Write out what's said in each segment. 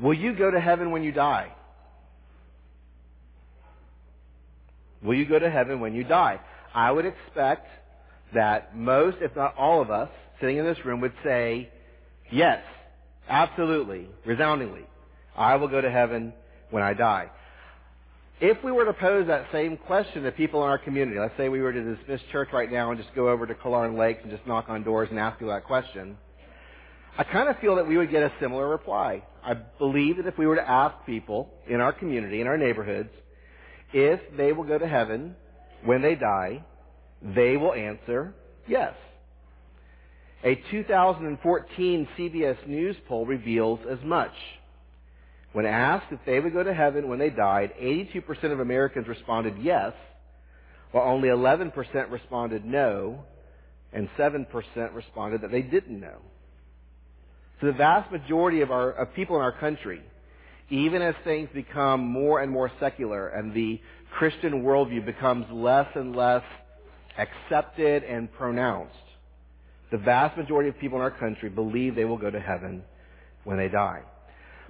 Will you go to heaven when you die? Will you go to heaven when you die? I would expect that most, if not all of us, sitting in this room would say, yes, absolutely, resoundingly. I will go to heaven when I die. If we were to pose that same question to people in our community, let's say we were to dismiss church right now and just go over to Killearn Lakes and just knock on doors and ask people that question, I kind of feel that we would get a similar reply. I believe that if we were to ask people in our community, in our neighborhoods, if they will go to heaven when they die, they will answer yes. A 2014 CBS News poll reveals as much. When asked if they would go to heaven when they died, 82% of Americans responded yes, while only 11% responded no, and 7% responded that they didn't know. So the vast majority of our of people in our country, even as things become more and more secular and the Christian worldview becomes less and less accepted and pronounced, the vast majority of people in our country believe they will go to heaven when they die.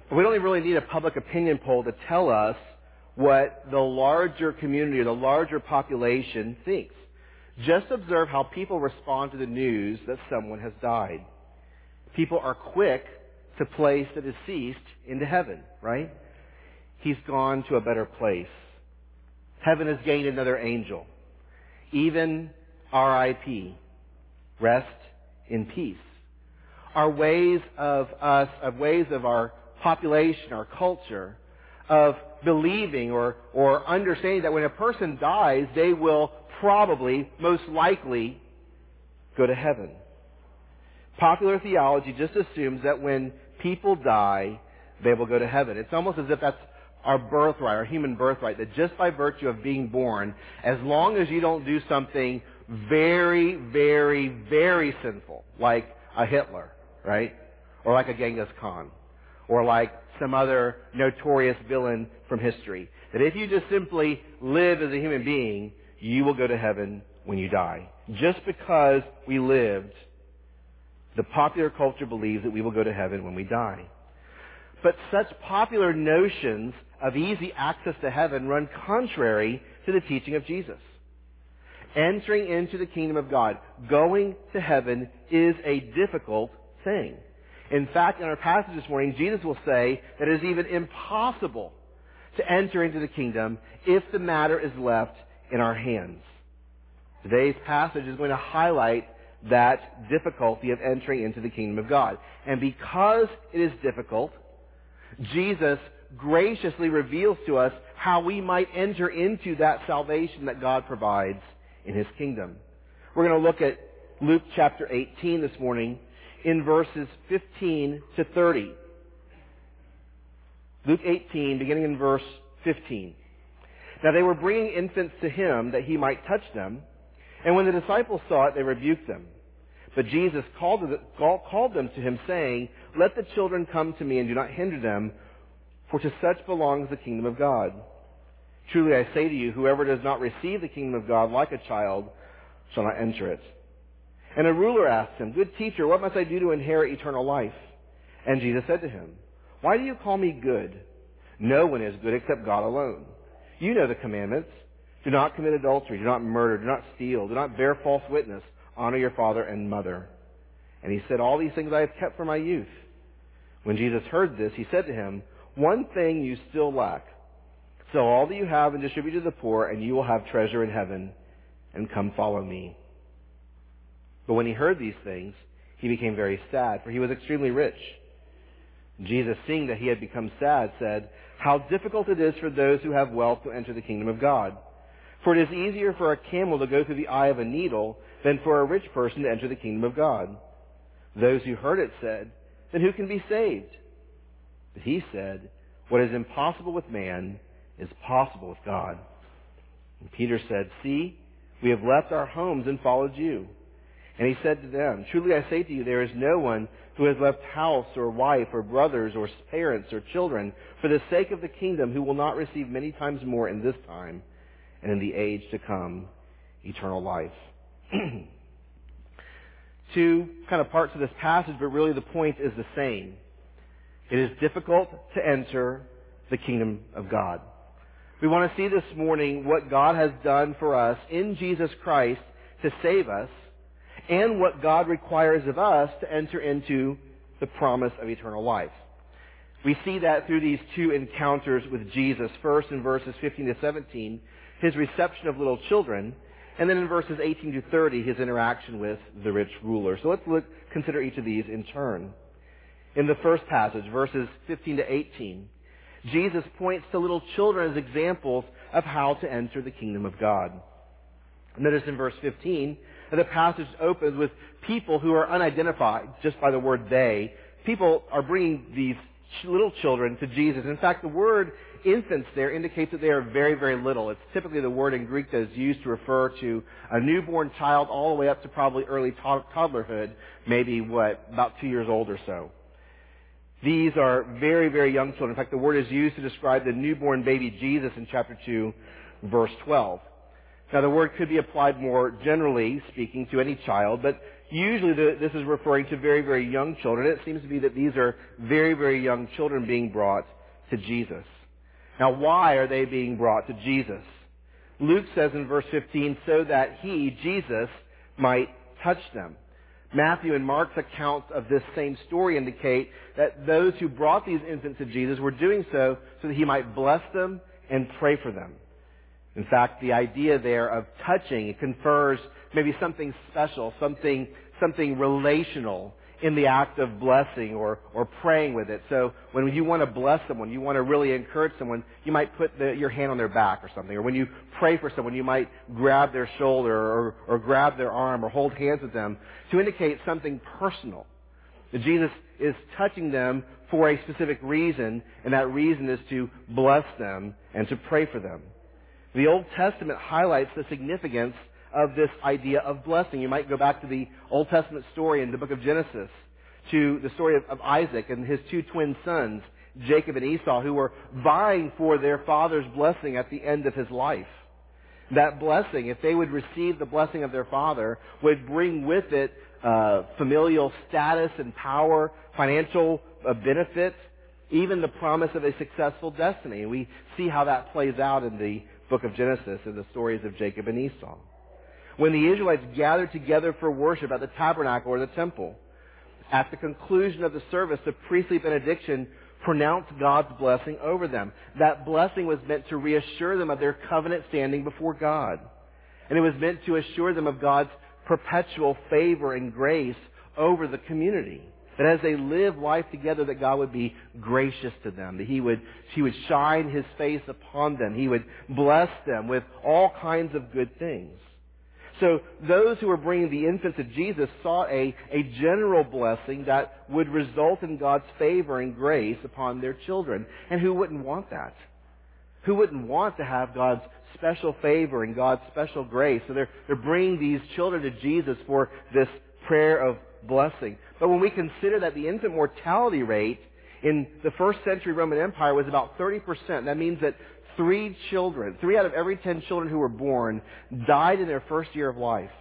But we don't really need a public opinion poll to tell us what the larger community or the larger population thinks. Just observe how people respond to the news that someone has died. People are quick to place the deceased into heaven, right? He's gone to a better place. Heaven has gained another angel. Even RIP, rest in peace. Our ways of us, of ways of our population, our culture, of believing or, or understanding that when a person dies, they will probably, most likely, go to heaven. Popular theology just assumes that when people die, they will go to heaven. It's almost as if that's our birthright, our human birthright, that just by virtue of being born, as long as you don't do something very, very, very sinful, like a Hitler, right? Or like a Genghis Khan, or like some other notorious villain from history. That if you just simply live as a human being, you will go to heaven when you die. Just because we lived, the popular culture believes that we will go to heaven when we die. But such popular notions of easy access to heaven run contrary to the teaching of Jesus. Entering into the kingdom of God, going to heaven is a difficult thing. In fact, in our passage this morning, Jesus will say that it is even impossible to enter into the kingdom if the matter is left in our hands. Today's passage is going to highlight that difficulty of entering into the kingdom of God. And because it is difficult, Jesus graciously reveals to us how we might enter into that salvation that God provides in His kingdom. We're going to look at Luke chapter 18 this morning in verses 15 to 30. Luke 18, beginning in verse 15. Now they were bringing infants to him that he might touch them, and when the disciples saw it, they rebuked them. But Jesus called, them to him, saying, Let the children come to me, and do not hinder them, for to such belongs the kingdom of God. Truly I say to you, whoever does not receive the kingdom of God like a child shall not enter it. And a ruler asked him, Good teacher, what must I do to inherit eternal life? And Jesus said to him, Why do you call me good? No one is good except God alone. You know the commandments. Do not commit adultery. Do not murder. Do not steal. Do not bear false witness. Honor your father and mother. And he said, All these things I have kept from my youth. When Jesus heard this, he said to him, One thing you still lack. Sell all that you have and distribute to the poor, and you will have treasure in heaven. And come follow me. But when he heard these things, he became very sad, for he was extremely rich. Jesus, seeing that he had become sad, said, How difficult it is for those who have wealth to enter the kingdom of God. For it is easier for a camel to go through the eye of a needle than for a rich person to enter the kingdom of God. Those who heard it said, Then who can be saved? But he said, What is impossible with man is possible with God. And Peter said, See, we have left our homes and followed you. And he said to them, Truly I say to you, there is no one who has left house or wife or brothers or parents or children for the sake of the kingdom who will not receive many times more in this time and in the age to come eternal life. Two kind of parts of this passage, but really the point is the same. It is difficult to enter the kingdom of God. We want to see this morning what God has done for us in Jesus Christ to save us and what God requires of us to enter into the promise of eternal life. We see that through these two encounters with Jesus. First in verses 15 to 17, his reception of little children, and then in verses 18 to 30, his interaction with the rich ruler. So let's look, consider each of these in turn. In the first passage, verses 15 to 18, Jesus points to little children as examples of how to enter the kingdom of God. Notice in verse 15 that the passage opens with people who are unidentified just by the word they. People are bringing these little children to Jesus. In fact, the word infants there indicates that they are very, very little. It's typically the word in Greek that is used to refer to a newborn child all the way up to probably early toddlerhood, maybe what, about two years old or so. These are very, very young children. In fact, the word is used to describe the newborn baby Jesus in chapter 2, verse 12. Now, the word could be applied more generally speaking to any child, but usually the, this is referring to very, very young children. It seems to be that these are very, very young children being brought to Jesus. Now, why are they being brought to Jesus? Luke says in verse 15, so that he, Jesus, might touch them. Matthew and Mark's accounts of this same story indicate that those who brought these infants to Jesus were doing so so that he might bless them and pray for them. In fact, the idea there of touching confers maybe something special, something, something relational in the act of blessing or, or praying with it. So when you want to bless someone, you want to really encourage someone, you might put the, your hand on their back or something. Or when you pray for someone, you might grab their shoulder or, or grab their arm or hold hands with them to indicate something personal. Jesus is touching them for a specific reason, and that reason is to bless them and to pray for them. The Old Testament highlights the significance of this idea of blessing. You might go back to the Old Testament story in the book of Genesis, to the story of, of Isaac and his two twin sons, Jacob and Esau, who were vying for their father's blessing at the end of his life. That blessing, if they would receive the blessing of their father, would bring with it uh, familial status and power, financial uh, benefits, even the promise of a successful destiny. And we see how that plays out in the book of Genesis and the stories of Jacob and Esau. When the Israelites gathered together for worship at the tabernacle or the temple, at the conclusion of the service, the priestly benediction pronounced God's blessing over them. That blessing was meant to reassure them of their covenant standing before God. And it was meant to assure them of God's perpetual favor and grace over the community. That as they live life together, that God would be gracious to them. That He would, He would shine His face upon them. He would bless them with all kinds of good things. So those who were bringing the infant to Jesus sought a, a general blessing that would result in God's favor and grace upon their children. And who wouldn't want that? Who wouldn't want to have God's special favor and God's special grace? So they're, they're bringing these children to Jesus for this prayer of blessing. But when we consider that the infant mortality rate in the first century Roman Empire was about 30%, that means that three children, three out of every ten children who were born died in their first year of life.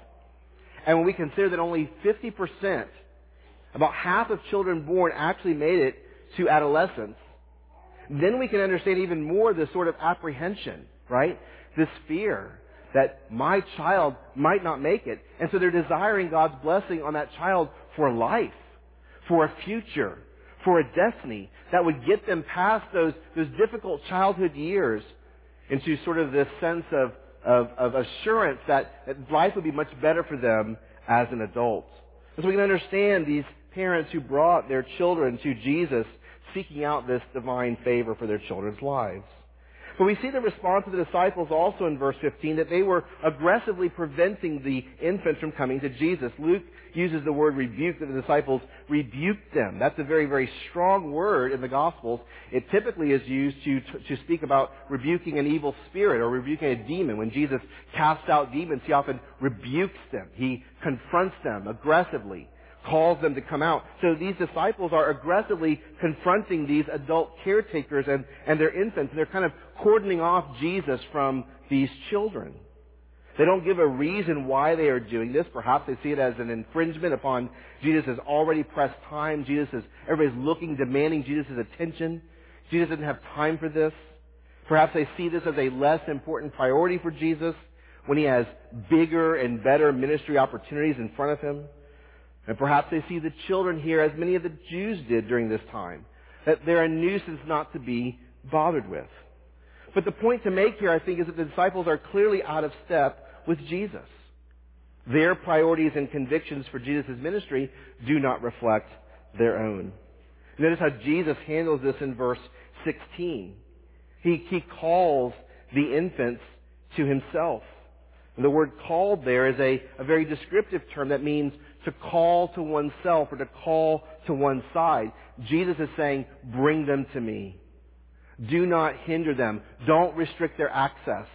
And when we consider that only 50%, about half of children born actually made it to adolescence, then we can understand even more this sort of apprehension, right? This fear that my child might not make it. And so they're desiring God's blessing on that child for life, for a future, for a destiny that would get them past those, those difficult childhood years into sort of this sense of, of, of assurance that, that life would be much better for them as an adult. And so we can understand these parents who brought their children to Jesus seeking out this divine favor for their children's lives. But we see the response of the disciples also in verse 15 that they were aggressively preventing the infant from coming to Jesus. Luke uses the word rebuke that the disciples rebuked them. That's a very, very strong word in the Gospels. It typically is used to, to speak about rebuking an evil spirit or rebuking a demon. When Jesus casts out demons, he often rebukes them. He confronts them aggressively calls them to come out. So these disciples are aggressively confronting these adult caretakers and, and their infants, and they're kind of cordoning off Jesus from these children. They don't give a reason why they are doing this. Perhaps they see it as an infringement upon Jesus' already pressed time. Jesus is, everybody's looking, demanding Jesus' attention. Jesus doesn't have time for this. Perhaps they see this as a less important priority for Jesus when he has bigger and better ministry opportunities in front of him. And perhaps they see the children here as many of the Jews did during this time, that they're a nuisance not to be bothered with. But the point to make here, I think, is that the disciples are clearly out of step with Jesus. Their priorities and convictions for Jesus' ministry do not reflect their own. Notice how Jesus handles this in verse 16. He, he calls the infants to himself. And the word called there is a, a very descriptive term that means to call to oneself or to call to one side. Jesus is saying, bring them to me. Do not hinder them. Don't restrict their access.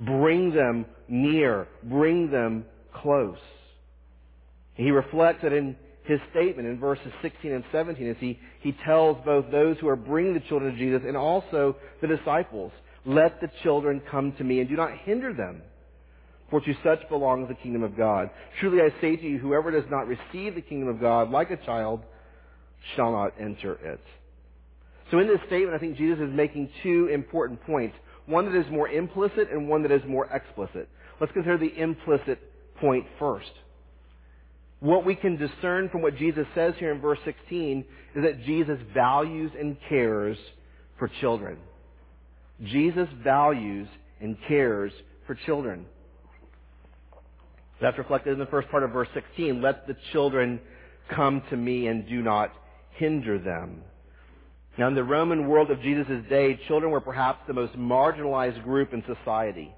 Bring them near. Bring them close. He reflects it in his statement in verses 16 and 17 as he, he tells both those who are bringing the children to Jesus and also the disciples, let the children come to me and do not hinder them. For to such belongs the kingdom of God. Truly I say to you, whoever does not receive the kingdom of God like a child shall not enter it. So in this statement, I think Jesus is making two important points. One that is more implicit and one that is more explicit. Let's consider the implicit point first. What we can discern from what Jesus says here in verse 16 is that Jesus values and cares for children. Jesus values and cares for children. That's reflected in the first part of verse 16. Let the children come to me and do not hinder them. Now, in the Roman world of Jesus' day, children were perhaps the most marginalized group in society.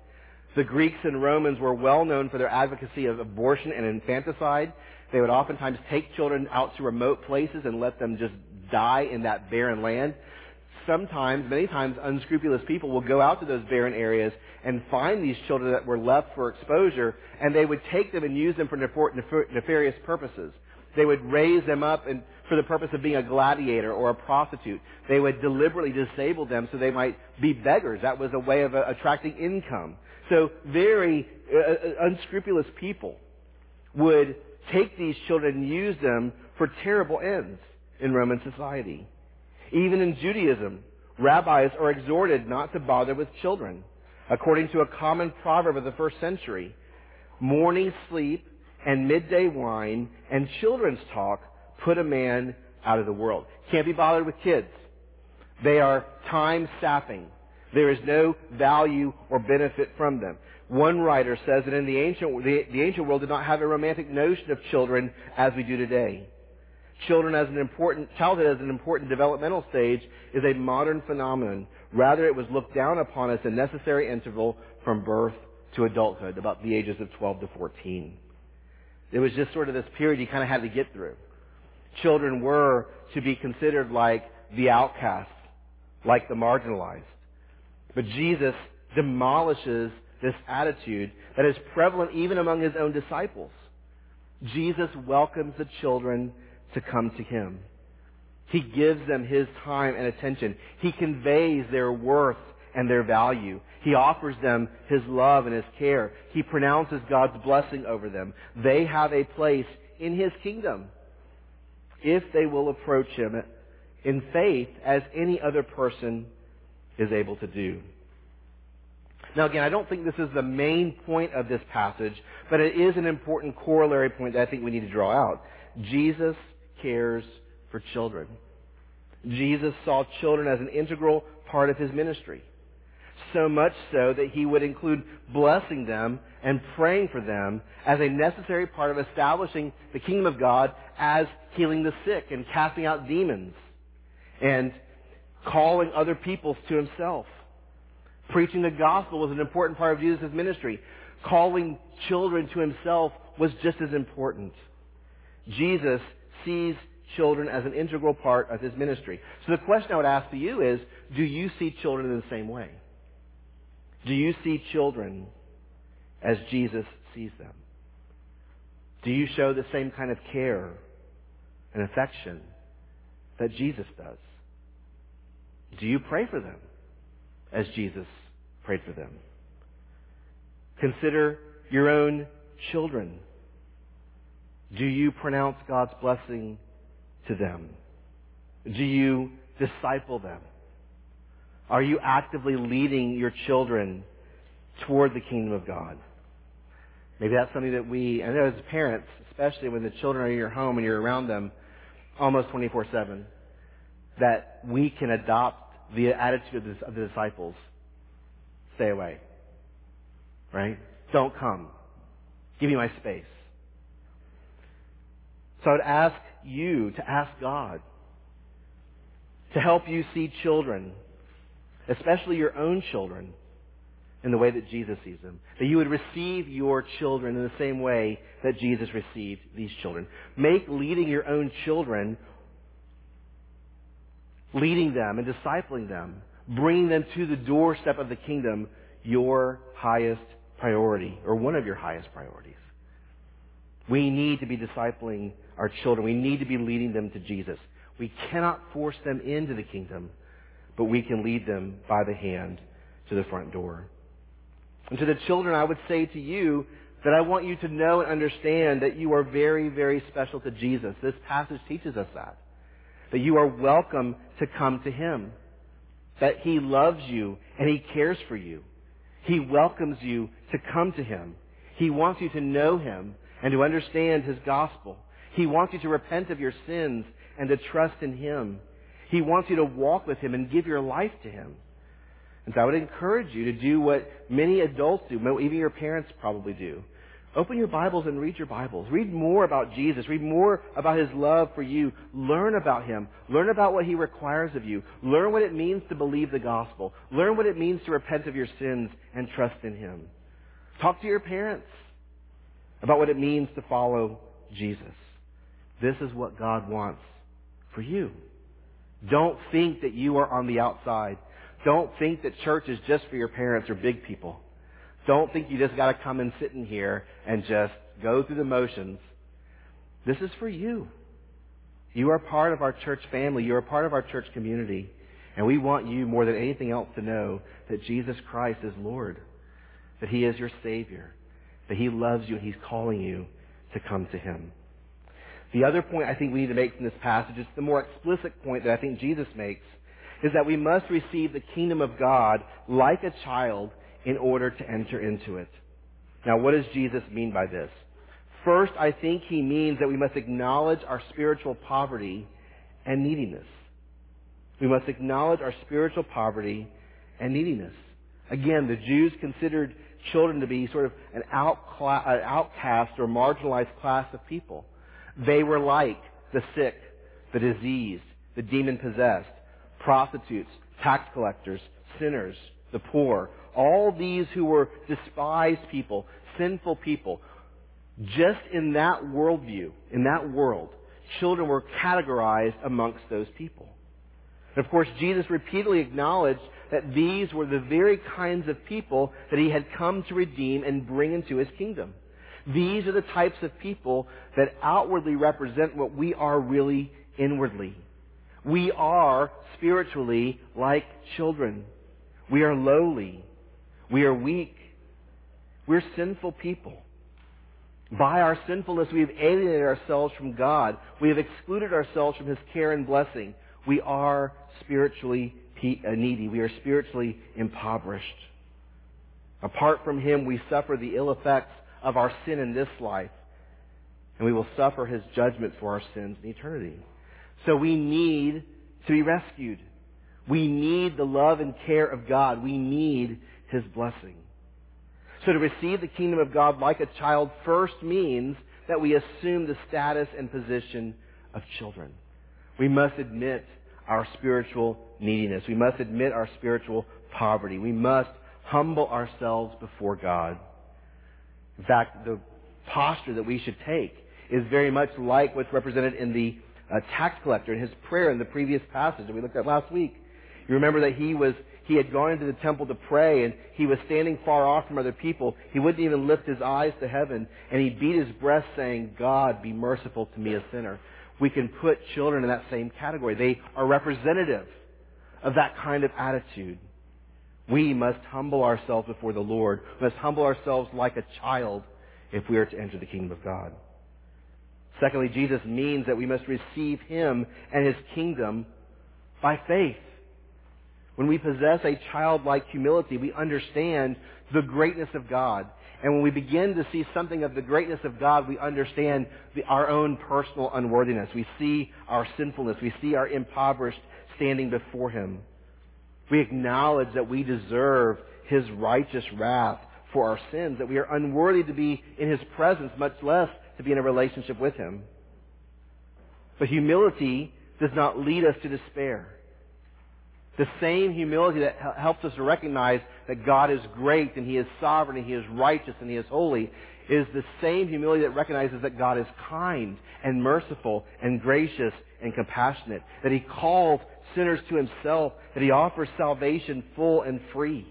The Greeks and Romans were well known for their advocacy of abortion and infanticide. They would oftentimes take children out to remote places and let them just die in that barren land. Sometimes, many times, unscrupulous people will go out to those barren areas and find these children that were left for exposure, and they would take them and use them for nefarious purposes. They would raise them up and for the purpose of being a gladiator or a prostitute. They would deliberately disable them so they might be beggars. That was a way of uh, attracting income. So very uh, uh, unscrupulous people would take these children and use them for terrible ends in Roman society. Even in Judaism, rabbis are exhorted not to bother with children. According to a common proverb of the first century, morning sleep and midday wine and children's talk put a man out of the world. Can't be bothered with kids. They are time sapping. There is no value or benefit from them. One writer says that in the ancient, the, the ancient world did not have a romantic notion of children as we do today. Children as an important, childhood as an important developmental stage is a modern phenomenon. Rather, it was looked down upon as a necessary interval from birth to adulthood, about the ages of 12 to 14. It was just sort of this period you kind of had to get through. Children were to be considered like the outcasts, like the marginalized. But Jesus demolishes this attitude that is prevalent even among his own disciples. Jesus welcomes the children to come to him. He gives them his time and attention. He conveys their worth and their value. He offers them His love and His care. He pronounces God's blessing over them. They have a place in His kingdom if they will approach Him in faith as any other person is able to do. Now again, I don't think this is the main point of this passage, but it is an important corollary point that I think we need to draw out. Jesus cares for children. Jesus saw children as an integral part of his ministry so much so that he would include blessing them and praying for them as a necessary part of establishing the kingdom of God as healing the sick and casting out demons and calling other peoples to himself. Preaching the gospel was an important part of Jesus' ministry. Calling children to himself was just as important. Jesus sees children as an integral part of his ministry. So the question I would ask to you is, do you see children in the same way? Do you see children as Jesus sees them? Do you show the same kind of care and affection that Jesus does? Do you pray for them as Jesus prayed for them? Consider your own children. Do you pronounce God's blessing to them? Do you disciple them? Are you actively leading your children toward the kingdom of God? Maybe that's something that we, and as parents, especially when the children are in your home and you're around them almost 24-7, that we can adopt the attitude of the, of the disciples. Stay away. Right? Don't come. Give me my space. So I would ask you to ask God to help you see children, especially your own children, in the way that Jesus sees them. That you would receive your children in the same way that Jesus received these children. Make leading your own children, leading them and discipling them, bringing them to the doorstep of the kingdom, your highest priority, or one of your highest priorities. We need to be discipling our children. We need to be leading them to Jesus. We cannot force them into the kingdom, but we can lead them by the hand to the front door. And to the children, I would say to you that I want you to know and understand that you are very, very special to Jesus. This passage teaches us that. That you are welcome to come to Him. That He loves you and He cares for you. He welcomes you to come to Him. He wants you to know Him and to understand His gospel. He wants you to repent of your sins and to trust in Him. He wants you to walk with Him and give your life to Him. And so I would encourage you to do what many adults do, even your parents probably do. Open your Bibles and read your Bibles. Read more about Jesus. Read more about His love for you. Learn about Him. Learn about what He requires of you. Learn what it means to believe the gospel. Learn what it means to repent of your sins and trust in Him. Talk to your parents about what it means to follow Jesus. This is what God wants for you. Don't think that you are on the outside. Don't think that church is just for your parents or big people. Don't think you just got to come and sit in here and just go through the motions. This is for you. You are part of our church family. You are part of our church community. And we want you more than anything else to know that Jesus Christ is Lord. That He is your Savior. That He loves you and He's calling you to come to Him. The other point I think we need to make from this passage is the more explicit point that I think Jesus makes is that we must receive the kingdom of God like a child in order to enter into it. Now, what does Jesus mean by this? First, I think he means that we must acknowledge our spiritual poverty and neediness. We must acknowledge our spiritual poverty and neediness. Again, the Jews considered children to be sort of an outcast or marginalized class of people. They were like the sick, the diseased, the demon possessed, prostitutes, tax collectors, sinners, the poor, all these who were despised people, sinful people. Just in that worldview, in that world, children were categorized amongst those people. And of course, Jesus repeatedly acknowledged that these were the very kinds of people that he had come to redeem and bring into his kingdom. These are the types of people that outwardly represent what we are really inwardly. We are spiritually like children. We are lowly. We are weak. We're sinful people. By our sinfulness, we have alienated ourselves from God. We have excluded ourselves from His care and blessing. We are spiritually uh, needy. We are spiritually impoverished. Apart from Him, we suffer the ill effects of our sin in this life, and we will suffer His judgment for our sins in eternity. So we need to be rescued. We need the love and care of God. We need His blessing. So to receive the kingdom of God like a child first means that we assume the status and position of children. We must admit our spiritual neediness. We must admit our spiritual poverty. We must humble ourselves before God. In fact, the posture that we should take is very much like what's represented in the a tax collector in his prayer in the previous passage that we looked at last week. You remember that he was he had gone into the temple to pray and he was standing far off from other people. He wouldn't even lift his eyes to heaven and he beat his breast saying, God, be merciful to me, a sinner. We can put children in that same category. They are representative of that kind of attitude. We must humble ourselves before the Lord. We must humble ourselves like a child if we are to enter the kingdom of God. Secondly, Jesus means that we must receive Him and His kingdom by faith. When we possess a childlike humility, we understand the greatness of God. And when we begin to see something of the greatness of God, we understand the, our own personal unworthiness. We see our sinfulness. We see our impoverished standing before Him. We acknowledge that we deserve His righteous wrath for our sins, that we are unworthy to be in His presence, much less to be in a relationship with Him. But humility does not lead us to despair. The same humility that helps us to recognize that God is great and He is sovereign and He is righteous and He is holy is the same humility that recognizes that God is kind and merciful and gracious and compassionate, that He calls sinners to Himself, that He offers salvation full and free.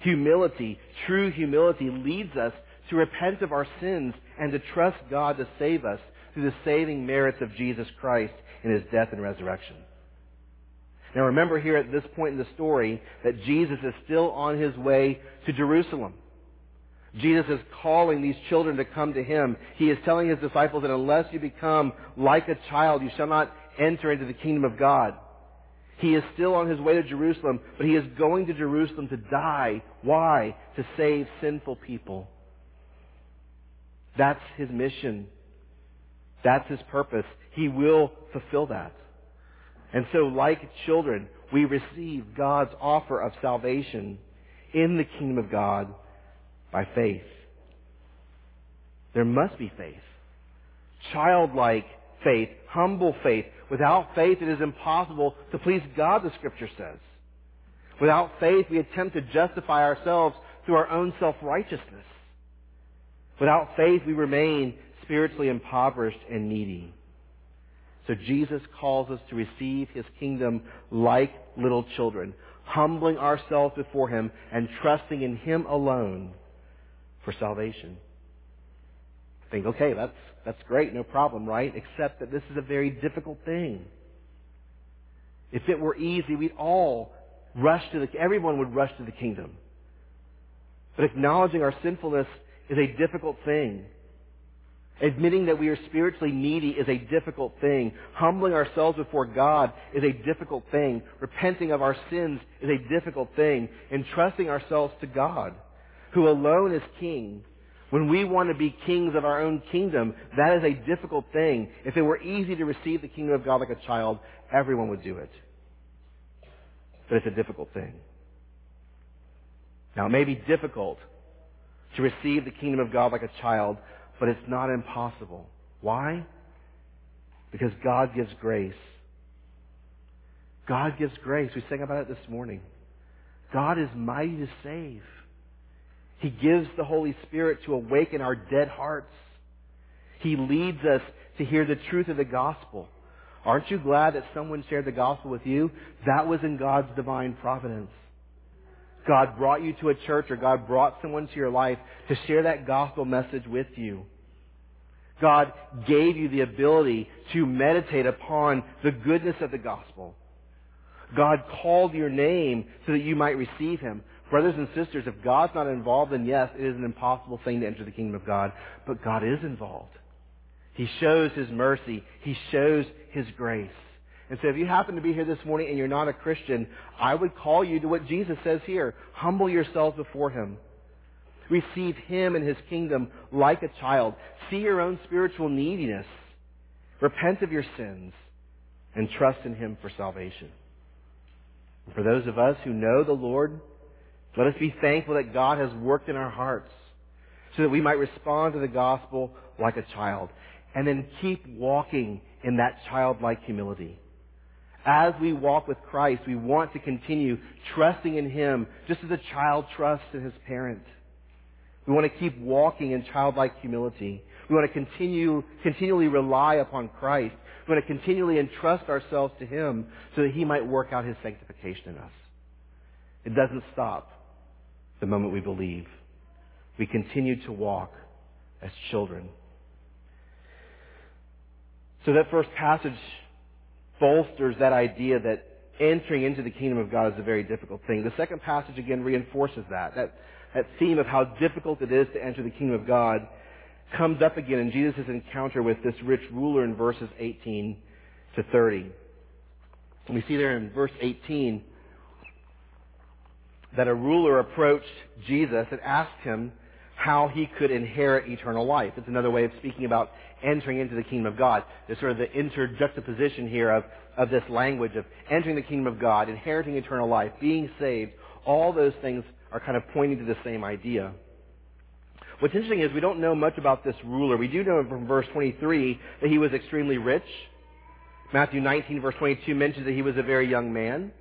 Humility, true humility leads us to repent of our sins and to trust God to save us through the saving merits of Jesus Christ in His death and resurrection. Now remember here at this point in the story that Jesus is still on His way to Jerusalem. Jesus is calling these children to come to Him. He is telling His disciples that unless you become like a child, you shall not enter into the kingdom of God. He is still on his way to Jerusalem, but he is going to Jerusalem to die. Why? To save sinful people. That's his mission. That's his purpose. He will fulfill that. And so, like children, we receive God's offer of salvation in the kingdom of God by faith. There must be faith. Childlike faith, humble faith. Without faith, it is impossible to please God, the scripture says. Without faith, we attempt to justify ourselves through our own self-righteousness. Without faith, we remain spiritually impoverished and needy. So Jesus calls us to receive His kingdom like little children, humbling ourselves before Him and trusting in Him alone for salvation. Think, okay, that's, that's great, no problem, right? Except that this is a very difficult thing. If it were easy, we'd all rush to the, everyone would rush to the kingdom. But acknowledging our sinfulness is a difficult thing. Admitting that we are spiritually needy is a difficult thing. Humbling ourselves before God is a difficult thing. Repenting of our sins is a difficult thing. Entrusting ourselves to God, who alone is King. When we want to be kings of our own kingdom, that is a difficult thing. If it were easy to receive the kingdom of God like a child, everyone would do it. But it's a difficult thing. Now, it may be difficult to receive the kingdom of God like a child, but it's not impossible. Why? Because God gives grace. God gives grace. We sang about it this morning. God is mighty to save. He gives the Holy Spirit to awaken our dead hearts. He leads us to hear the truth of the gospel. Aren't you glad that someone shared the gospel with you? That was in God's divine providence. God brought you to a church or God brought someone to your life to share that gospel message with you. God gave you the ability to meditate upon the goodness of the gospel. God called your name so that you might receive Him. Brothers and sisters, if God's not involved, then yes, it is an impossible thing to enter the kingdom of God. But God is involved. He shows His mercy. He shows His grace. And so if you happen to be here this morning and you're not a Christian, I would call you to what Jesus says here. Humble yourselves before Him. Receive Him and His kingdom like a child. See your own spiritual neediness. Repent of your sins and trust in Him for salvation. For those of us who know the Lord, let us be thankful that God has worked in our hearts so that we might respond to the gospel like a child and then keep walking in that childlike humility as we walk with Christ, we want to continue trusting in Him just as a child trusts in his parent. We want to keep walking in childlike humility. We want to continue, continually rely upon Christ. We want to continually entrust ourselves to Him so that He might work out His sanctification in us. It doesn't stop the moment we believe. We continue to walk as children. So that first passage bolsters that idea that entering into the kingdom of God is a very difficult thing. The second passage again reinforces that. That, that theme of how difficult it is to enter the kingdom of God comes up again in Jesus' encounter with this rich ruler in verses 18 to 30. And we see there in verse 18 that a ruler approached Jesus and asked him how he could inherit eternal life. It's another way of speaking about entering into the kingdom of God. There's sort of the interjuxtaposition here of, of this language of entering the kingdom of God, inheriting eternal life, being saved. All those things are kind of pointing to the same idea. What's interesting is we don't know much about this ruler. We do know from verse 23 that he was extremely rich. Matthew 19 verse 22 mentions that he was a very young man.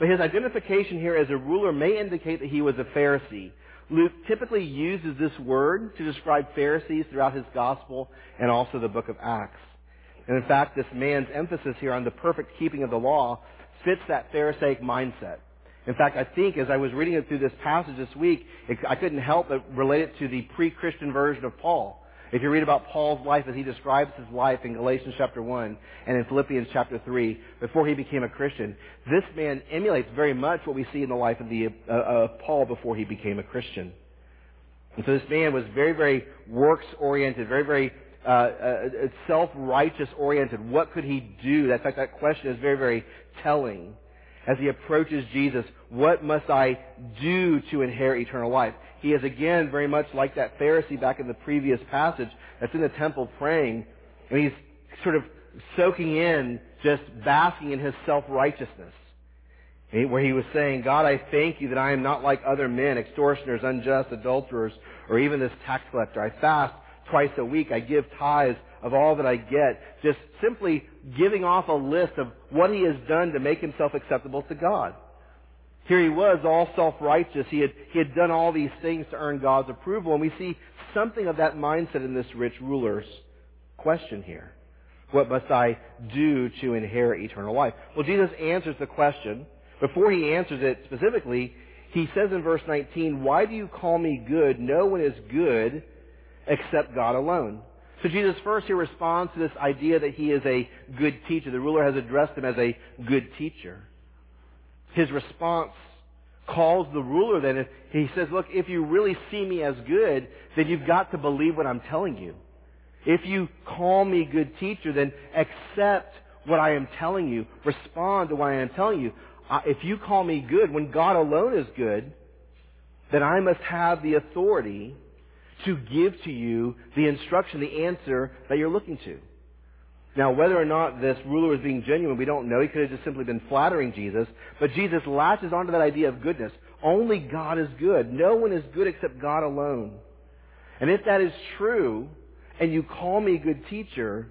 But his identification here as a ruler may indicate that he was a Pharisee. Luke typically uses this word to describe Pharisees throughout his gospel and also the book of Acts. And in fact, this man's emphasis here on the perfect keeping of the law fits that Pharisaic mindset. In fact, I think as I was reading it through this passage this week, it, I couldn't help but relate it to the pre-Christian version of Paul. If you read about Paul's life as he describes his life in Galatians chapter 1 and in Philippians chapter 3, before he became a Christian, this man emulates very much what we see in the life of, the, uh, of Paul before he became a Christian. And so this man was very, very works-oriented, very, very uh, uh, self-righteous oriented. What could he do? In fact, that question is very, very telling as he approaches Jesus, what must I do to inherit eternal life? He is again very much like that Pharisee back in the previous passage that's in the temple praying, and he's sort of soaking in, just basking in his self-righteousness. Where he was saying, God, I thank you that I am not like other men, extortioners, unjust, adulterers, or even this tax collector. I fast twice a week. I give tithes of all that I get. Just simply giving off a list of what he has done to make himself acceptable to God. Here he was, all self-righteous. He had, he had done all these things to earn God's approval. And we see something of that mindset in this rich ruler's question here. What must I do to inherit eternal life? Well, Jesus answers the question. Before he answers it specifically, he says in verse 19, Why do you call me good? No one is good except God alone. So Jesus first here responds to this idea that he is a good teacher. The ruler has addressed him as a good teacher. His response calls the ruler then, he says, look, if you really see me as good, then you've got to believe what I'm telling you. If you call me good teacher, then accept what I am telling you. Respond to what I am telling you. If you call me good, when God alone is good, then I must have the authority to give to you the instruction, the answer that you're looking to. Now, whether or not this ruler was being genuine, we don't know. He could have just simply been flattering Jesus. But Jesus latches onto that idea of goodness. Only God is good. No one is good except God alone. And if that is true, and you call me a good teacher,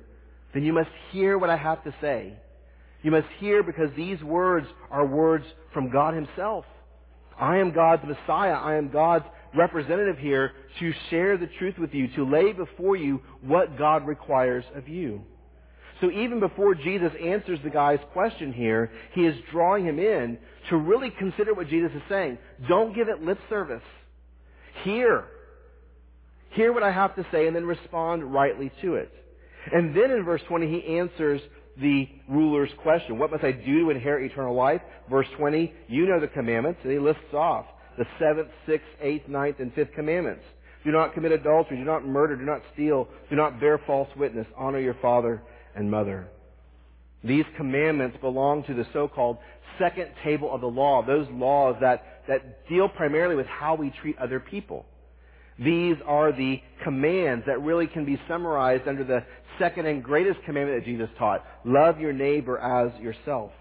then you must hear what I have to say. You must hear because these words are words from God Himself. I am God's Messiah. I am God's representative here to share the truth with you, to lay before you what God requires of you. So even before Jesus answers the guy's question here, he is drawing him in to really consider what Jesus is saying. Don't give it lip service. Hear. Hear what I have to say and then respond rightly to it. And then in verse 20 he answers the ruler's question. What must I do to inherit eternal life? Verse 20, you know the commandments, and he lists off the seventh, sixth, eighth, ninth, and fifth commandments. Do not commit adultery. Do not murder. Do not steal. Do not bear false witness. Honor your father and mother. These commandments belong to the so-called second table of the law, those laws that, that deal primarily with how we treat other people. These are the commands that really can be summarized under the second and greatest commandment that Jesus taught. Love your neighbor as yourself.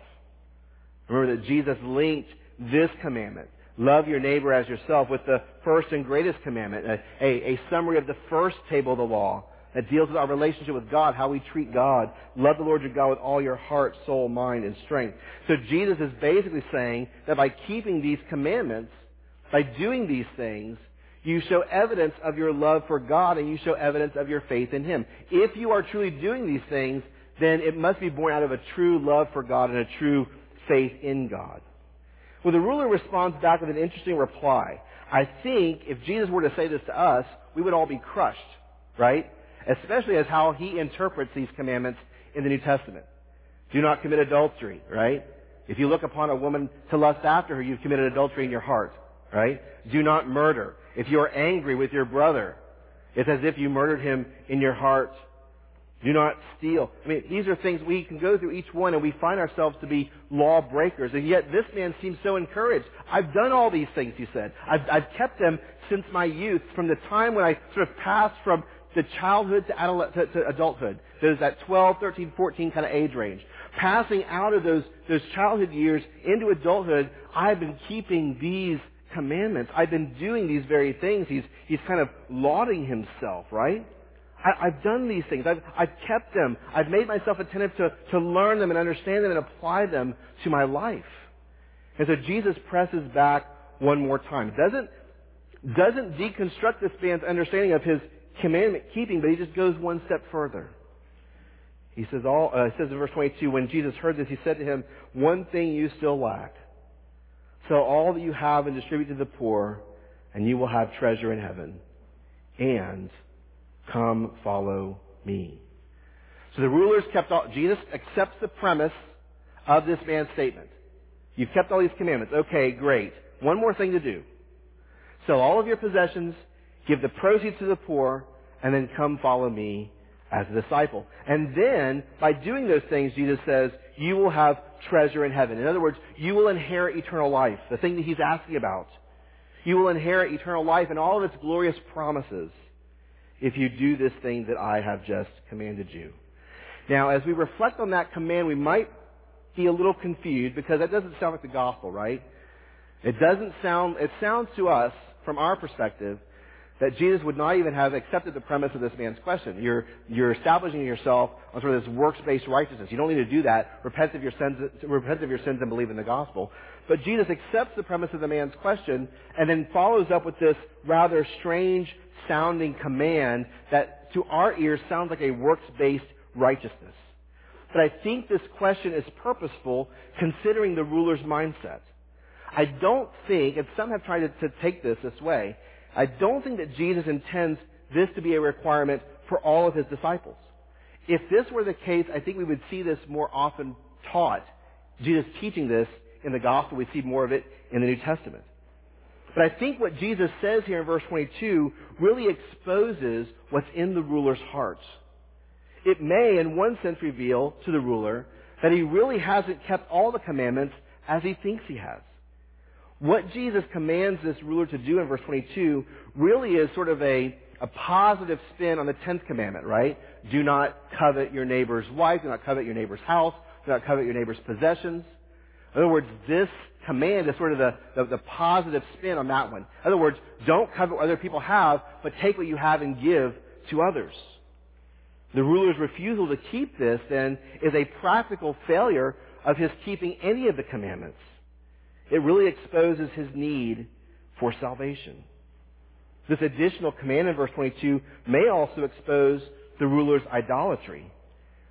Remember that Jesus linked this commandment Love your neighbor as yourself with the first and greatest commandment, a, a, a, summary of the first table of the law that deals with our relationship with God, how we treat God. Love the Lord your God with all your heart, soul, mind, and strength. So Jesus is basically saying that by keeping these commandments, by doing these things, you show evidence of your love for God and you show evidence of your faith in Him. If you are truly doing these things, then it must be born out of a true love for God and a true faith in God. Well, the ruler responds back with an interesting reply. I think if Jesus were to say this to us, we would all be crushed, right? Especially as how he interprets these commandments in the New Testament. Do not commit adultery, right? If you look upon a woman to lust after her, you've committed adultery in your heart, right? Do not murder. If you are angry with your brother, it's as if you murdered him in your heart. Do not steal. I mean, these are things we can go through each one and we find ourselves to be law breakers. And yet this man seems so encouraged. I've done all these things, he said. I've, I've kept them since my youth, from the time when I sort of passed from the childhood to, to, to adulthood. There's that 12, 13, 14 kind of age range. Passing out of those, those childhood years into adulthood, I've been keeping these commandments. I've been doing these very things. He's, he's kind of lauding himself, right? I, have done these things. I've, I've kept them. I've made myself attentive to, to learn them and understand them and apply them to my life. And so Jesus presses back one more time. Doesn't, doesn't deconstruct this man's understanding of his commandment keeping, but he just goes one step further. He says, all, uh, says in verse 22, when Jesus heard this, he said to him, one thing you still lack. Sell all that you have and distribute to the poor, and you will have treasure in heaven. And Come follow me. So the rulers kept all, Jesus accepts the premise of this man's statement. You've kept all these commandments. Okay, great. One more thing to do. Sell all of your possessions, give the proceeds to the poor, and then come follow me as a disciple. And then, by doing those things, Jesus says, you will have treasure in heaven. In other words, you will inherit eternal life, the thing that he's asking about. You will inherit eternal life and all of its glorious promises if you do this thing that I have just commanded you. Now, as we reflect on that command, we might be a little confused because that doesn't sound like the gospel, right? It doesn't sound, it sounds to us, from our perspective, that Jesus would not even have accepted the premise of this man's question. You're, you're establishing yourself on sort of this works-based righteousness. You don't need to do that. Repent of your sins, repent of your sins and believe in the gospel. But Jesus accepts the premise of the man's question and then follows up with this rather strange sounding command that to our ears sounds like a works-based righteousness. But I think this question is purposeful considering the ruler's mindset. I don't think, and some have tried to, to take this this way, I don't think that Jesus intends this to be a requirement for all of his disciples. If this were the case, I think we would see this more often taught. Jesus teaching this in the gospel, we see more of it in the New Testament. But I think what Jesus says here in verse 22 really exposes what's in the ruler's heart. It may, in one sense, reveal to the ruler that he really hasn't kept all the commandments as he thinks he has. What Jesus commands this ruler to do in verse 22 really is sort of a, a positive spin on the 10th commandment, right? Do not covet your neighbor's wife, do not covet your neighbor's house, do not covet your neighbor's possessions. In other words, this command is sort of the, the, the, positive spin on that one. In other words, don't covet what other people have, but take what you have and give to others. The ruler's refusal to keep this, then, is a practical failure of his keeping any of the commandments. It really exposes his need for salvation. This additional command in verse 22 may also expose the ruler's idolatry.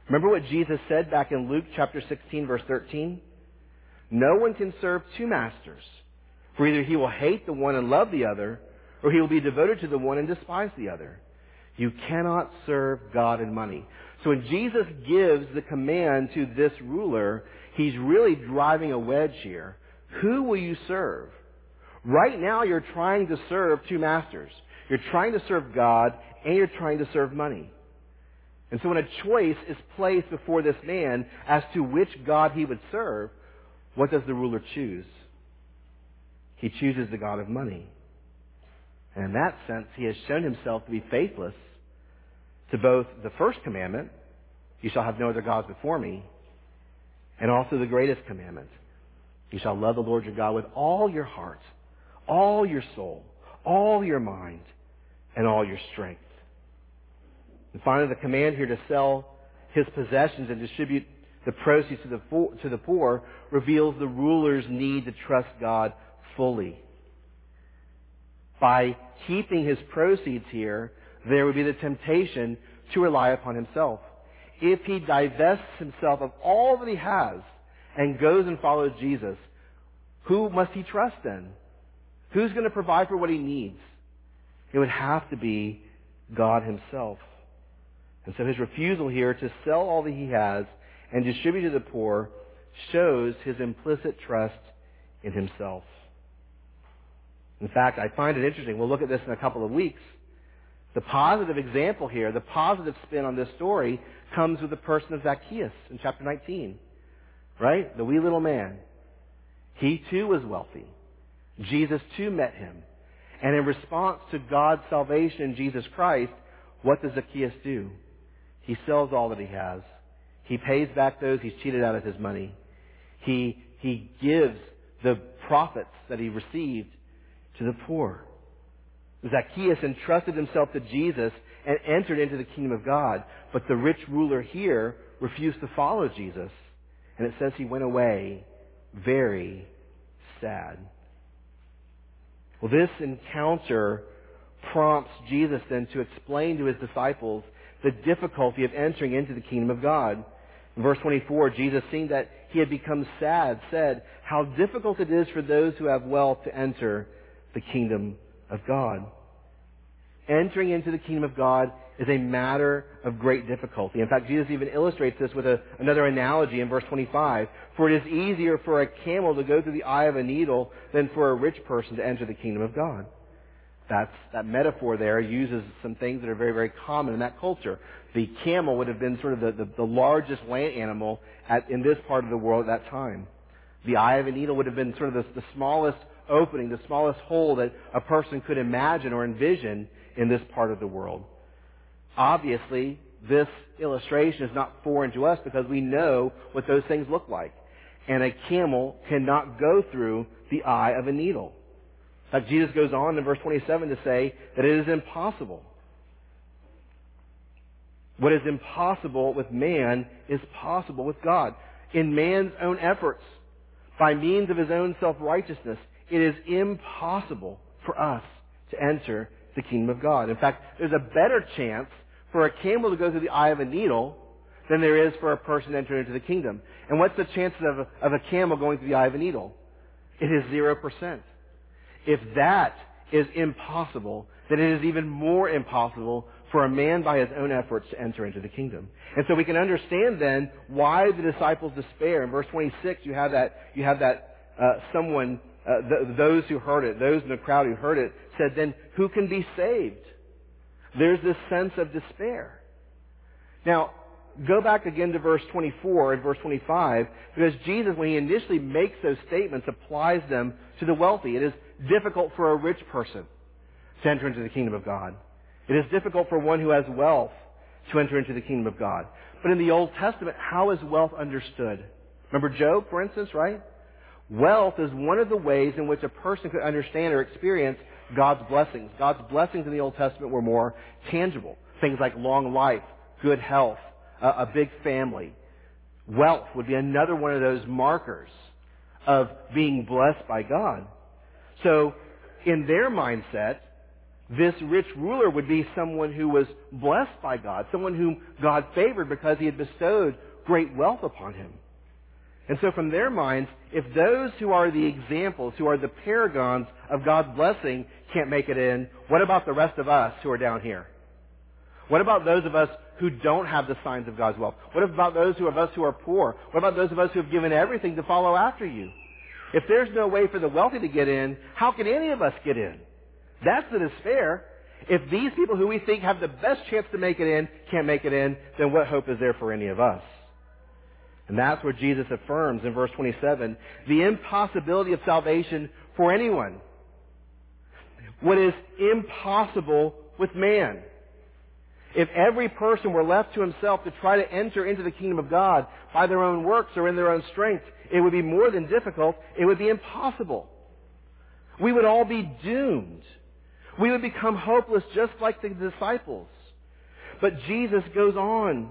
Remember what Jesus said back in Luke chapter 16 verse 13? No one can serve two masters, for either he will hate the one and love the other, or he will be devoted to the one and despise the other. You cannot serve God and money. So when Jesus gives the command to this ruler, he's really driving a wedge here who will you serve? Right now you're trying to serve two masters. You're trying to serve God and you're trying to serve money. And so when a choice is placed before this man as to which God he would serve, what does the ruler choose? He chooses the God of money. And in that sense, he has shown himself to be faithless to both the first commandment, you shall have no other gods before me, and also the greatest commandment, you shall love the Lord your God with all your heart, all your soul, all your mind, and all your strength. And finally, the command here to sell his possessions and distribute the proceeds to the, to the poor reveals the ruler's need to trust God fully. By keeping his proceeds here, there would be the temptation to rely upon himself. If he divests himself of all that he has and goes and follows Jesus, who must he trust in? Who's going to provide for what he needs? It would have to be God himself. And so his refusal here to sell all that he has and distribute to the poor shows his implicit trust in himself. In fact, I find it interesting. We'll look at this in a couple of weeks. The positive example here, the positive spin on this story, comes with the person of Zacchaeus in chapter 19. Right? The wee little man. He too was wealthy. Jesus too met him. And in response to God's salvation in Jesus Christ, what does Zacchaeus do? He sells all that he has. He pays back those he's cheated out of his money. He, he gives the profits that he received to the poor. Zacchaeus entrusted himself to Jesus and entered into the kingdom of God. But the rich ruler here refused to follow Jesus. And it says he went away very sad. Well, this encounter prompts Jesus then to explain to his disciples the difficulty of entering into the kingdom of God. In verse 24, Jesus, seeing that he had become sad, said, How difficult it is for those who have wealth to enter the kingdom of God. Entering into the kingdom of God is a matter of great difficulty. In fact, Jesus even illustrates this with a, another analogy in verse 25. For it is easier for a camel to go through the eye of a needle than for a rich person to enter the kingdom of God. That's, that metaphor there uses some things that are very, very common in that culture. The camel would have been sort of the, the, the largest land animal at, in this part of the world at that time. The eye of a needle would have been sort of the, the smallest opening, the smallest hole that a person could imagine or envision in this part of the world. Obviously, this illustration is not foreign to us because we know what those things look like. And a camel cannot go through the eye of a needle. In fact, Jesus goes on in verse 27 to say that it is impossible. What is impossible with man is possible with God. In man's own efforts, by means of his own self-righteousness, it is impossible for us to enter the kingdom of God. In fact, there's a better chance for a camel to go through the eye of a needle than there is for a person entering into the kingdom. And what's the chances of a, of a camel going through the eye of a needle? It is 0%. If that is impossible, then it is even more impossible for a man by his own efforts to enter into the kingdom. And so we can understand then why the disciples despair. In verse 26, you have that, you have that uh, someone, uh, th- those who heard it, those in the crowd who heard it, said, then who can be saved? There's this sense of despair. Now, go back again to verse 24 and verse 25, because Jesus, when he initially makes those statements, applies them to the wealthy. It is difficult for a rich person to enter into the kingdom of God. It is difficult for one who has wealth to enter into the kingdom of God. But in the Old Testament, how is wealth understood? Remember Job, for instance, right? Wealth is one of the ways in which a person could understand or experience God's blessings. God's blessings in the Old Testament were more tangible. Things like long life, good health, a, a big family. Wealth would be another one of those markers of being blessed by God. So, in their mindset, this rich ruler would be someone who was blessed by God, someone whom God favored because he had bestowed great wealth upon him. And so from their minds, if those who are the examples, who are the paragons of God's blessing can't make it in, what about the rest of us who are down here? What about those of us who don't have the signs of God's wealth? What about those of us who are poor? What about those of us who have given everything to follow after you? If there's no way for the wealthy to get in, how can any of us get in? That's the despair. If these people who we think have the best chance to make it in can't make it in, then what hope is there for any of us? And that's where Jesus affirms in verse 27 the impossibility of salvation for anyone. What is impossible with man. If every person were left to himself to try to enter into the kingdom of God by their own works or in their own strength, it would be more than difficult. It would be impossible. We would all be doomed. We would become hopeless just like the disciples. But Jesus goes on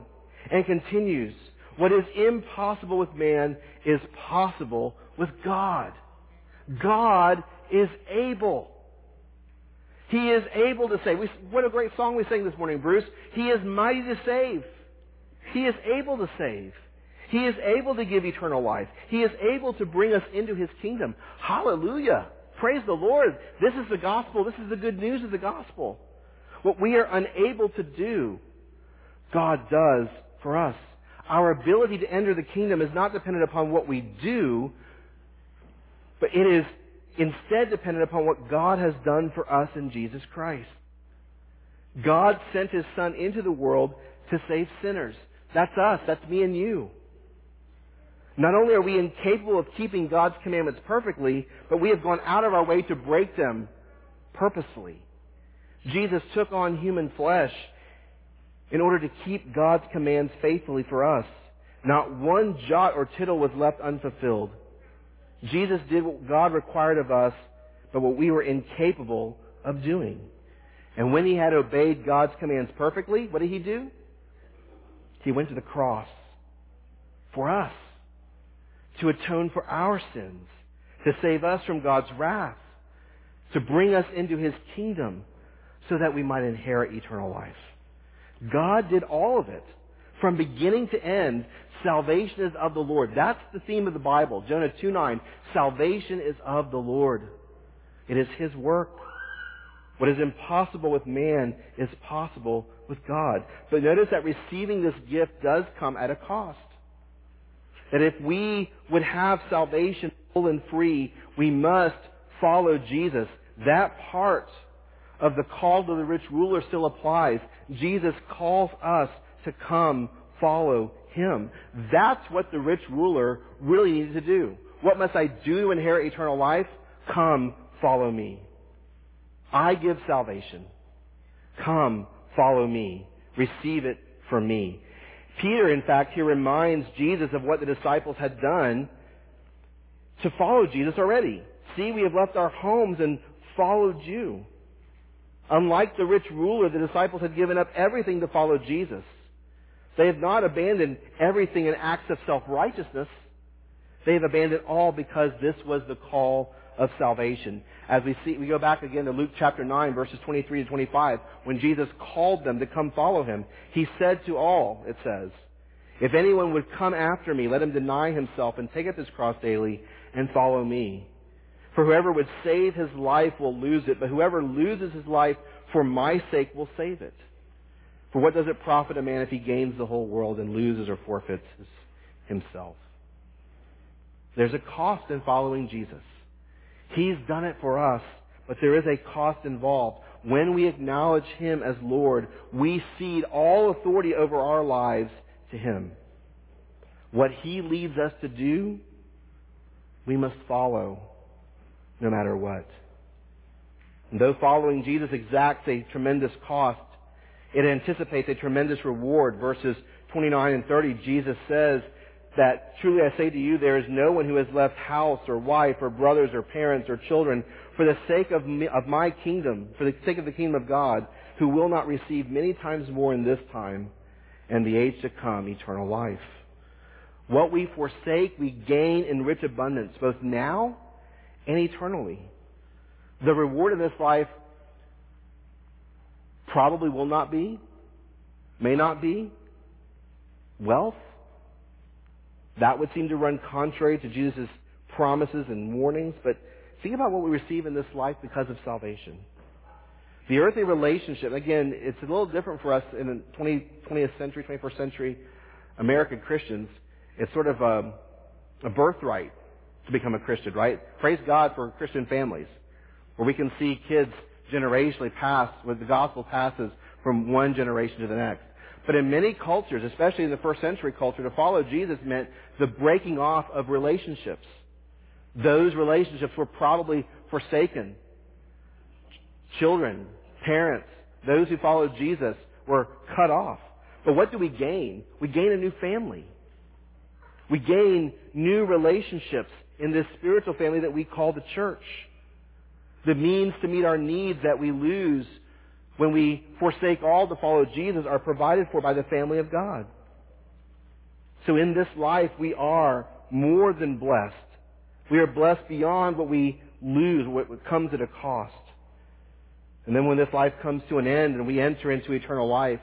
and continues. What is impossible with man is possible with God. God is able. He is able to save. We, what a great song we sang this morning, Bruce. He is mighty to save. He is able to save. He is able to give eternal life. He is able to bring us into His kingdom. Hallelujah. Praise the Lord. This is the gospel. This is the good news of the gospel. What we are unable to do, God does for us. Our ability to enter the kingdom is not dependent upon what we do, but it is instead dependent upon what God has done for us in Jesus Christ. God sent His Son into the world to save sinners. That's us. That's me and you. Not only are we incapable of keeping God's commandments perfectly, but we have gone out of our way to break them purposefully. Jesus took on human flesh in order to keep God's commands faithfully for us. Not one jot or tittle was left unfulfilled. Jesus did what God required of us, but what we were incapable of doing. And when he had obeyed God's commands perfectly, what did he do? He went to the cross for us to atone for our sins, to save us from God's wrath, to bring us into his kingdom so that we might inherit eternal life. God did all of it. From beginning to end, salvation is of the Lord. That's the theme of the Bible. Jonah 2.9, salvation is of the Lord. It is his work. What is impossible with man is possible with God. But notice that receiving this gift does come at a cost. That if we would have salvation full and free, we must follow Jesus. That part of the call to the rich ruler still applies. Jesus calls us to come follow him. That's what the rich ruler really needed to do. What must I do to inherit eternal life? Come follow me. I give salvation. Come, follow me. Receive it from me. Peter, in fact, here reminds Jesus of what the disciples had done to follow Jesus already. See, we have left our homes and followed you. Unlike the rich ruler, the disciples had given up everything to follow Jesus. They have not abandoned everything in acts of self-righteousness. They have abandoned all because this was the call of salvation. As we see, we go back again to Luke chapter 9 verses 23 to 25 when Jesus called them to come follow him. He said to all, it says, if anyone would come after me, let him deny himself and take up his cross daily and follow me. For whoever would save his life will lose it, but whoever loses his life for my sake will save it. For what does it profit a man if he gains the whole world and loses or forfeits himself? There's a cost in following Jesus. He's done it for us, but there is a cost involved. When we acknowledge Him as Lord, we cede all authority over our lives to Him. What He leads us to do, we must follow no matter what. And though following Jesus exacts a tremendous cost, it anticipates a tremendous reward. Verses 29 and 30, Jesus says, that truly I say to you, there is no one who has left house or wife or brothers or parents or children for the sake of, me, of my kingdom, for the sake of the kingdom of God, who will not receive many times more in this time and the age to come eternal life. What we forsake, we gain in rich abundance, both now and eternally. The reward of this life probably will not be, may not be, wealth, that would seem to run contrary to Jesus' promises and warnings, but think about what we receive in this life because of salvation. The earthly relationship, again, it's a little different for us in the 20, 20th century, 21st century American Christians. It's sort of a, a birthright to become a Christian, right? Praise God for Christian families, where we can see kids generationally pass, where the gospel passes from one generation to the next. But in many cultures, especially in the first century culture, to follow Jesus meant the breaking off of relationships. Those relationships were probably forsaken. Children, parents, those who followed Jesus were cut off. But what do we gain? We gain a new family. We gain new relationships in this spiritual family that we call the church. The means to meet our needs that we lose when we forsake all to follow Jesus are provided for by the family of God. So in this life, we are more than blessed. We are blessed beyond what we lose, what comes at a cost. And then when this life comes to an end and we enter into eternal life,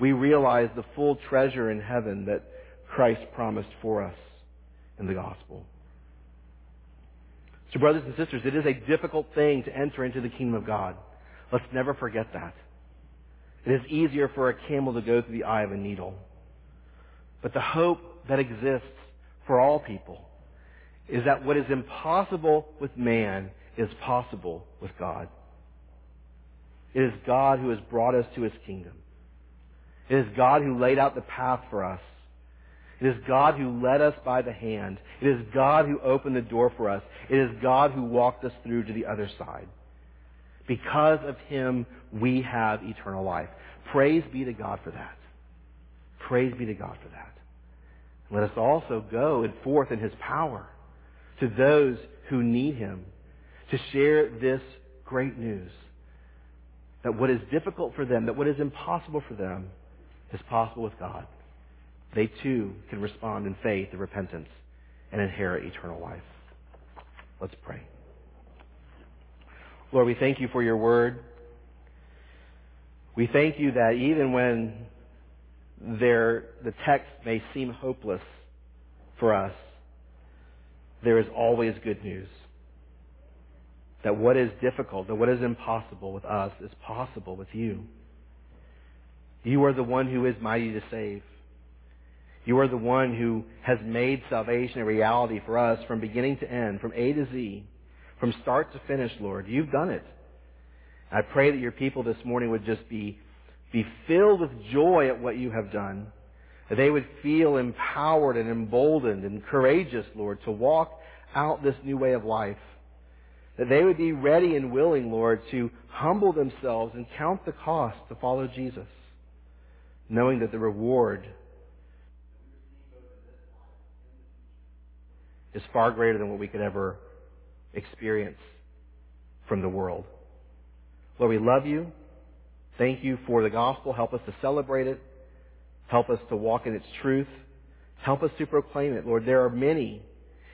we realize the full treasure in heaven that Christ promised for us in the gospel. So brothers and sisters, it is a difficult thing to enter into the kingdom of God. Let's never forget that. It is easier for a camel to go through the eye of a needle. But the hope that exists for all people is that what is impossible with man is possible with God. It is God who has brought us to his kingdom. It is God who laid out the path for us. It is God who led us by the hand. It is God who opened the door for us. It is God who walked us through to the other side. Because of him, we have eternal life. Praise be to God for that. Praise be to God for that. Let us also go and forth in his power to those who need him to share this great news. That what is difficult for them, that what is impossible for them, is possible with God. They too can respond in faith and repentance and inherit eternal life. Let's pray. Lord, we thank you for your word. We thank you that even when there, the text may seem hopeless for us, there is always good news. That what is difficult, that what is impossible with us is possible with you. You are the one who is mighty to save. You are the one who has made salvation a reality for us from beginning to end, from A to Z, from start to finish, Lord. You've done it. I pray that your people this morning would just be, be filled with joy at what you have done. That they would feel empowered and emboldened and courageous, Lord, to walk out this new way of life. That they would be ready and willing, Lord, to humble themselves and count the cost to follow Jesus, knowing that the reward is far greater than what we could ever experience from the world. Lord, we love you. Thank you for the gospel. Help us to celebrate it. Help us to walk in its truth. Help us to proclaim it. Lord, there are many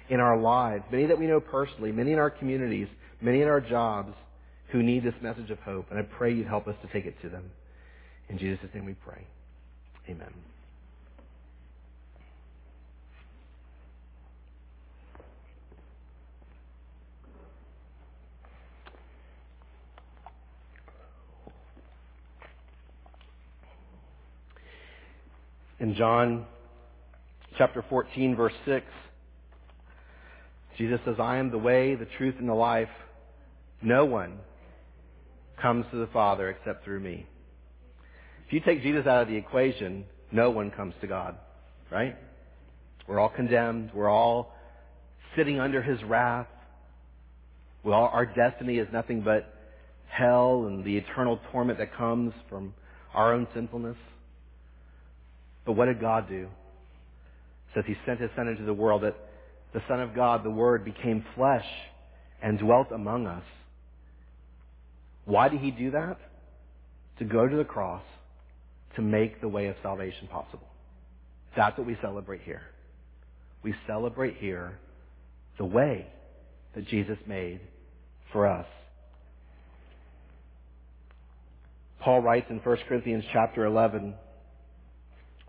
in our lives, many that we know personally, many in our communities, many in our jobs who need this message of hope. And I pray you'd help us to take it to them. In Jesus' name we pray. Amen. In John chapter 14, verse 6, Jesus says, I am the way, the truth, and the life. No one comes to the Father except through me. If you take Jesus out of the equation, no one comes to God, right? We're all condemned. We're all sitting under his wrath. Well, our destiny is nothing but hell and the eternal torment that comes from our own sinfulness. But what did God do? It says he sent his son into the world that the Son of God, the Word, became flesh and dwelt among us. Why did he do that? To go to the cross to make the way of salvation possible. That's what we celebrate here. We celebrate here the way that Jesus made for us. Paul writes in 1 Corinthians chapter 11,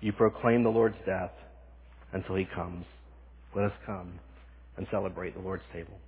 you proclaim the Lord's death until he comes. Let us come and celebrate the Lord's table.